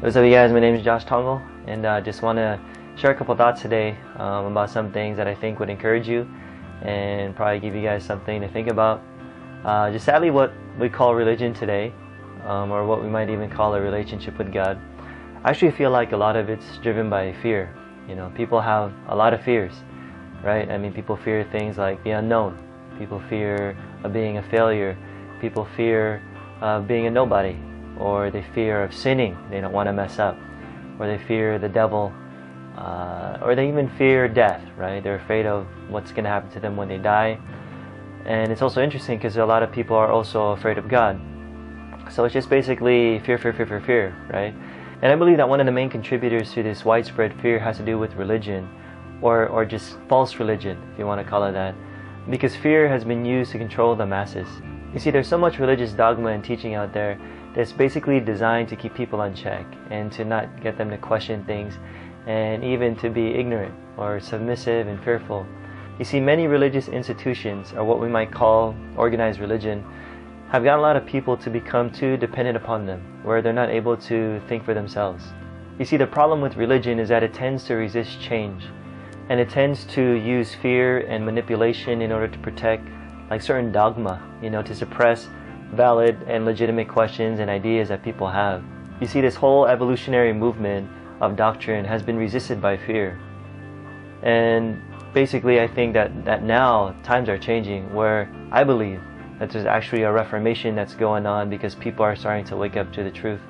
What's up, you guys? My name is Josh Tongol, and I uh, just want to share a couple thoughts today um, about some things that I think would encourage you and probably give you guys something to think about. Uh, just sadly, what we call religion today, um, or what we might even call a relationship with God, I actually feel like a lot of it's driven by fear. You know, people have a lot of fears, right? I mean, people fear things like the unknown. People fear of being a failure. People fear of being a nobody or they fear of sinning, they don't want to mess up, or they fear the devil, uh, or they even fear death, right? They're afraid of what's going to happen to them when they die. And it's also interesting because a lot of people are also afraid of God. So it's just basically fear, fear, fear, fear, fear, right? And I believe that one of the main contributors to this widespread fear has to do with religion, or, or just false religion, if you want to call it that. Because fear has been used to control the masses. You see, there's so much religious dogma and teaching out there that's basically designed to keep people on check and to not get them to question things and even to be ignorant or submissive and fearful. You see, many religious institutions, or what we might call organized religion, have gotten a lot of people to become too dependent upon them, where they're not able to think for themselves. You see, the problem with religion is that it tends to resist change, and it tends to use fear and manipulation in order to protect like certain dogma, you know, to suppress valid and legitimate questions and ideas that people have. You see, this whole evolutionary movement of doctrine has been resisted by fear. And basically, I think that, that now times are changing where I believe that there's actually a reformation that's going on because people are starting to wake up to the truth.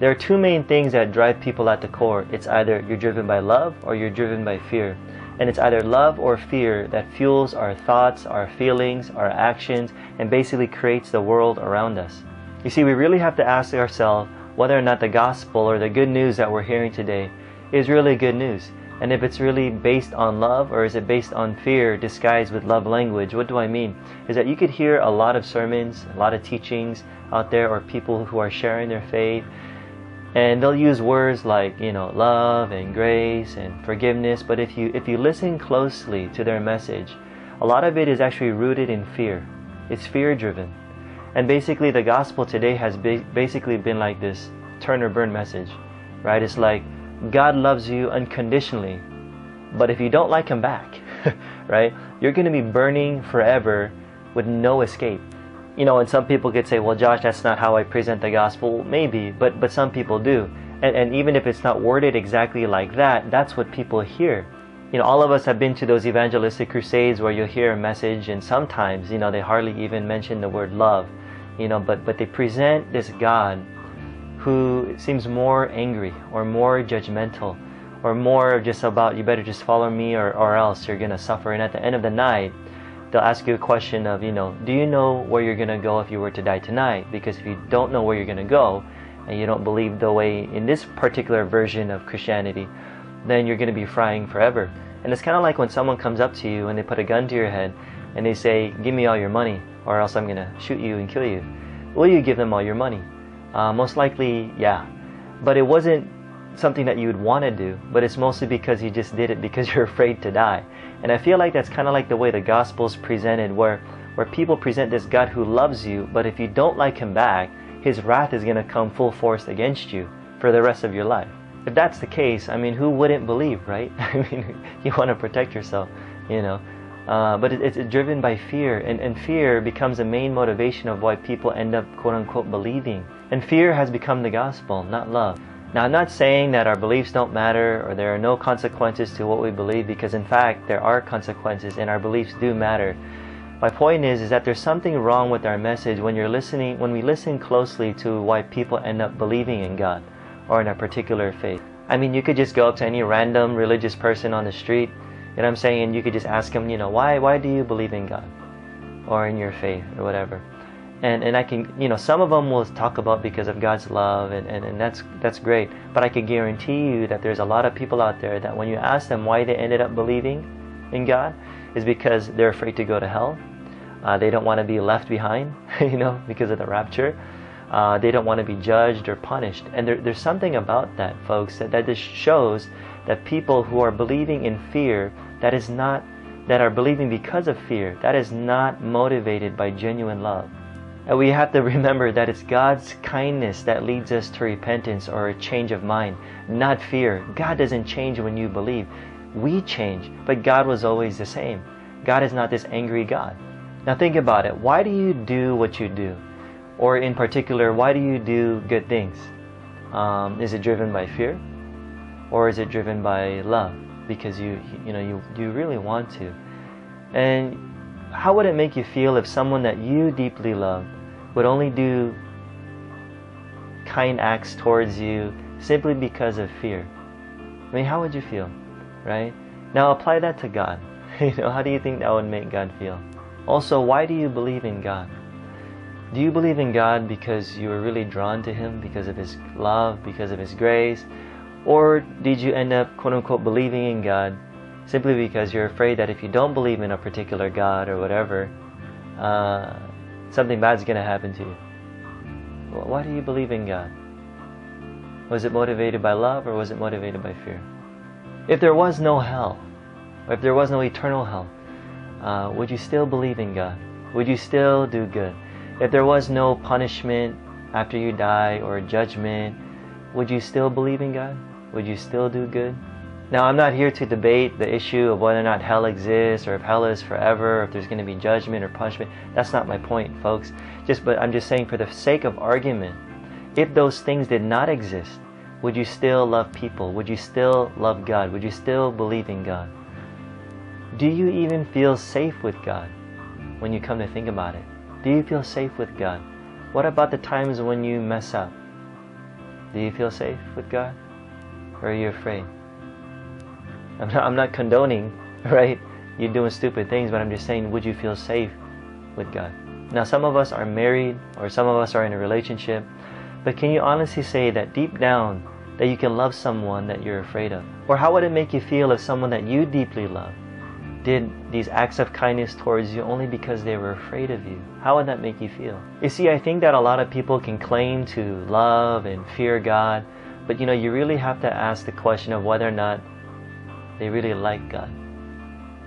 There are two main things that drive people at the core. It's either you're driven by love or you're driven by fear. And it's either love or fear that fuels our thoughts, our feelings, our actions, and basically creates the world around us. You see, we really have to ask ourselves whether or not the gospel or the good news that we're hearing today is really good news. And if it's really based on love or is it based on fear disguised with love language? What do I mean? Is that you could hear a lot of sermons, a lot of teachings out there, or people who are sharing their faith and they'll use words like you know love and grace and forgiveness but if you if you listen closely to their message a lot of it is actually rooted in fear. It's fear driven and basically the gospel today has basically been like this turn or burn message right? It's like god loves you unconditionally but if you don't like him back right you're going to be burning forever with no escape you know, and some people could say, well, Josh, that's not how I present the gospel. Maybe, but, but some people do. And, and even if it's not worded exactly like that, that's what people hear. You know, all of us have been to those evangelistic crusades where you'll hear a message, and sometimes, you know, they hardly even mention the word love. You know, but, but they present this God who seems more angry or more judgmental or more just about you better just follow me or, or else you're going to suffer. And at the end of the night, they'll ask you a question of, you know, do you know where you're going to go if you were to die tonight? Because if you don't know where you're going to go, and you don't believe the way in this particular version of Christianity, then you're going to be frying forever. And it's kind of like when someone comes up to you and they put a gun to your head and they say, Give me all your money, or else I'm going to shoot you and kill you. Will you give them all your money? Uh, most likely, yeah. But it wasn't something that you would want to do, but it's mostly because you just did it because you're afraid to die. And I feel like that's kind of like the way the gospel's presented, where where people present this God who loves you, but if you don't like him back, his wrath is going to come full force against you for the rest of your life. If that's the case, I mean, who wouldn't believe, right? I mean, you want to protect yourself, you know. Uh, but it, it's driven by fear, and, and fear becomes the main motivation of why people end up quote unquote believing. And fear has become the gospel, not love. Now, I'm not saying that our beliefs don't matter or there are no consequences to what we believe because, in fact, there are consequences and our beliefs do matter. My point is, is that there's something wrong with our message when you're listening, when we listen closely to why people end up believing in God or in a particular faith. I mean, you could just go up to any random religious person on the street, and I'm saying and you could just ask them, you know, why, why do you believe in God or in your faith or whatever and and I can you know some of them will talk about because of God's love and, and, and that's that's great. But I can guarantee you that there's a lot of people out there that when you ask them why they ended up believing in God is because they're afraid to go to hell. Uh, they don't want to be left behind you know because of the rapture. Uh, they don't want to be judged or punished. And there, there's something about that folks that, that just shows that people who are believing in fear that is not that are believing because of fear that is not motivated by genuine love we have to remember that it's God's kindness that leads us to repentance or a change of mind, not fear. God doesn't change when you believe. We change, but God was always the same. God is not this angry God. Now think about it. Why do you do what you do? Or in particular, why do you do good things? Um, is it driven by fear? Or is it driven by love? Because you, you know, you, you really want to. And how would it make you feel if someone that you deeply love would only do kind acts towards you simply because of fear. I mean, how would you feel, right? Now apply that to God. you know, how do you think that would make God feel? Also, why do you believe in God? Do you believe in God because you were really drawn to Him because of His love, because of His grace? Or did you end up, quote unquote, believing in God simply because you're afraid that if you don't believe in a particular God or whatever, uh, something bad's going to happen to you. Why do you believe in God? Was it motivated by love or was it motivated by fear? If there was no hell, if there was no eternal hell, uh, would you still believe in God? Would you still do good? If there was no punishment after you die or judgment, would you still believe in God? Would you still do good? Now, I'm not here to debate the issue of whether or not hell exists or if hell is forever, or if there's going to be judgment or punishment. That's not my point, folks. Just but I'm just saying for the sake of argument, if those things did not exist, would you still love people? Would you still love God? Would you still believe in God? Do you even feel safe with God when you come to think about it? Do you feel safe with God? What about the times when you mess up? Do you feel safe with God? Or are you afraid? I'm not, I'm not condoning, right? You're doing stupid things, but I'm just saying, would you feel safe with God? Now, some of us are married, or some of us are in a relationship, but can you honestly say that deep down, that you can love someone that you're afraid of? Or how would it make you feel if someone that you deeply love did these acts of kindness towards you only because they were afraid of you? How would that make you feel? You see, I think that a lot of people can claim to love and fear God, but you know, you really have to ask the question of whether or not they really like God.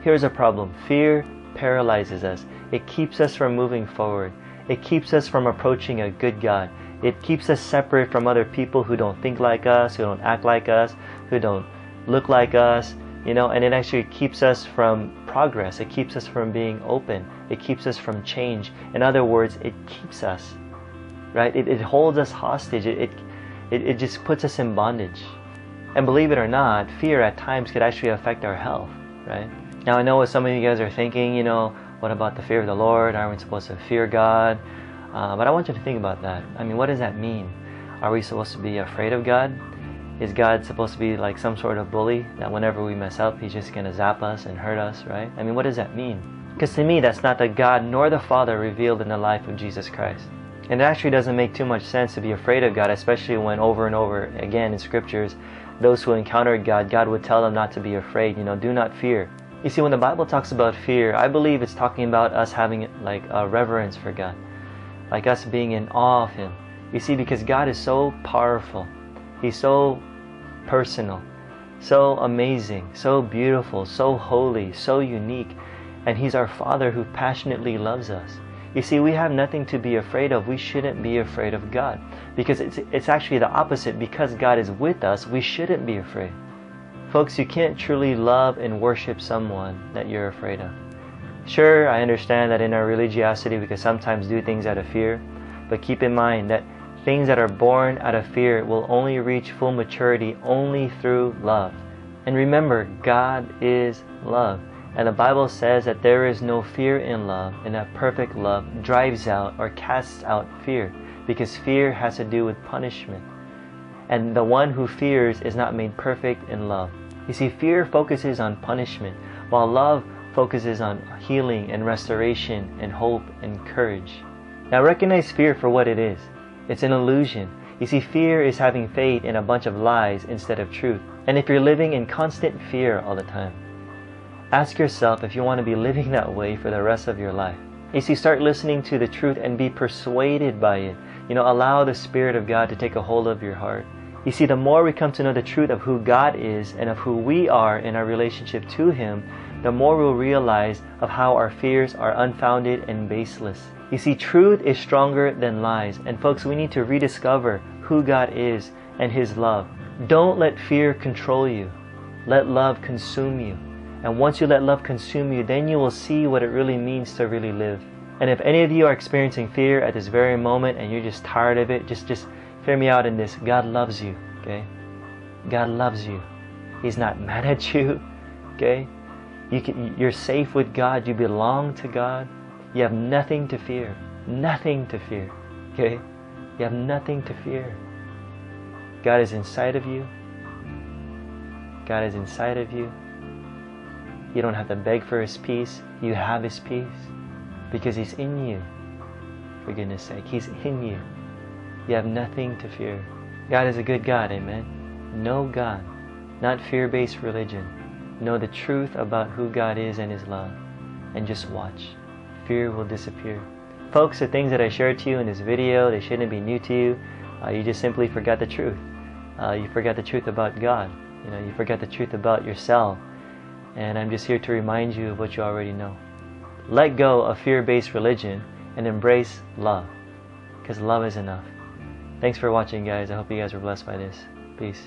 Here's a problem fear paralyzes us, it keeps us from moving forward, it keeps us from approaching a good God. It keeps us separate from other people who don't think like us, who don't act like us, who don't look like us, you know, and it actually keeps us from progress. It keeps us from being open. It keeps us from change. In other words, it keeps us, right? It, it holds us hostage. It, it, it just puts us in bondage. And believe it or not, fear at times could actually affect our health, right? Now I know what some of you guys are thinking, you know, what about the fear of the Lord? Aren't we supposed to fear God? Uh, but I want you to think about that. I mean, what does that mean? Are we supposed to be afraid of God? Is God supposed to be like some sort of bully that whenever we mess up, He's just going to zap us and hurt us, right? I mean, what does that mean? Because to me, that's not the God nor the Father revealed in the life of Jesus Christ. And it actually doesn't make too much sense to be afraid of God, especially when over and over again in scriptures those who encountered God, God would tell them not to be afraid, you know, do not fear. You see, when the Bible talks about fear, I believe it's talking about us having like a reverence for God, like us being in awe of Him. You see, because God is so powerful, He's so personal, so amazing, so beautiful, so holy, so unique, and He's our Father who passionately loves us. You see, we have nothing to be afraid of. We shouldn't be afraid of God because it's, it's actually the opposite. Because God is with us, we shouldn't be afraid. Folks, you can't truly love and worship someone that you're afraid of. Sure, I understand that in our religiosity we can sometimes do things out of fear, but keep in mind that things that are born out of fear will only reach full maturity only through love. And remember, God is love. And the Bible says that there is no fear in love, and that perfect love drives out or casts out fear, because fear has to do with punishment. And the one who fears is not made perfect in love. You see, fear focuses on punishment, while love focuses on healing and restoration and hope and courage. Now recognize fear for what it is. It's an illusion. You see, fear is having faith in a bunch of lies instead of truth. And if you're living in constant fear all the time, Ask yourself if you want to be living that way for the rest of your life. You see, start listening to the truth and be persuaded by it. You know, allow the Spirit of God to take a hold of your heart. You see, the more we come to know the truth of who God is and of who we are in our relationship to Him, the more we'll realize of how our fears are unfounded and baseless. You see, truth is stronger than lies. And folks, we need to rediscover who God is and His love. Don't let fear control you. Let love consume you. And once you let love consume you, then you will see what it really means to really live. And if any of you are experiencing fear at this very moment and you're just tired of it, just just hear me out in this. God loves you, okay? God loves you. He's not mad at you, okay? You can, you're safe with God. You belong to God. You have nothing to fear. Nothing to fear. Okay? You have nothing to fear. God is inside of you. God is inside of you. You don't have to beg for His peace. You have His peace because He's in you. For goodness sake, He's in you. You have nothing to fear. God is a good God, amen. Know God, not fear based religion. Know the truth about who God is and His love, and just watch. Fear will disappear. Folks, the things that I shared to you in this video, they shouldn't be new to you. Uh, you just simply forgot the truth. Uh, you forgot the truth about God. You know, you forgot the truth about yourself. And I'm just here to remind you of what you already know. Let go of fear-based religion and embrace love, because love is enough. Thanks for watching, guys. I hope you guys were blessed by this. Peace.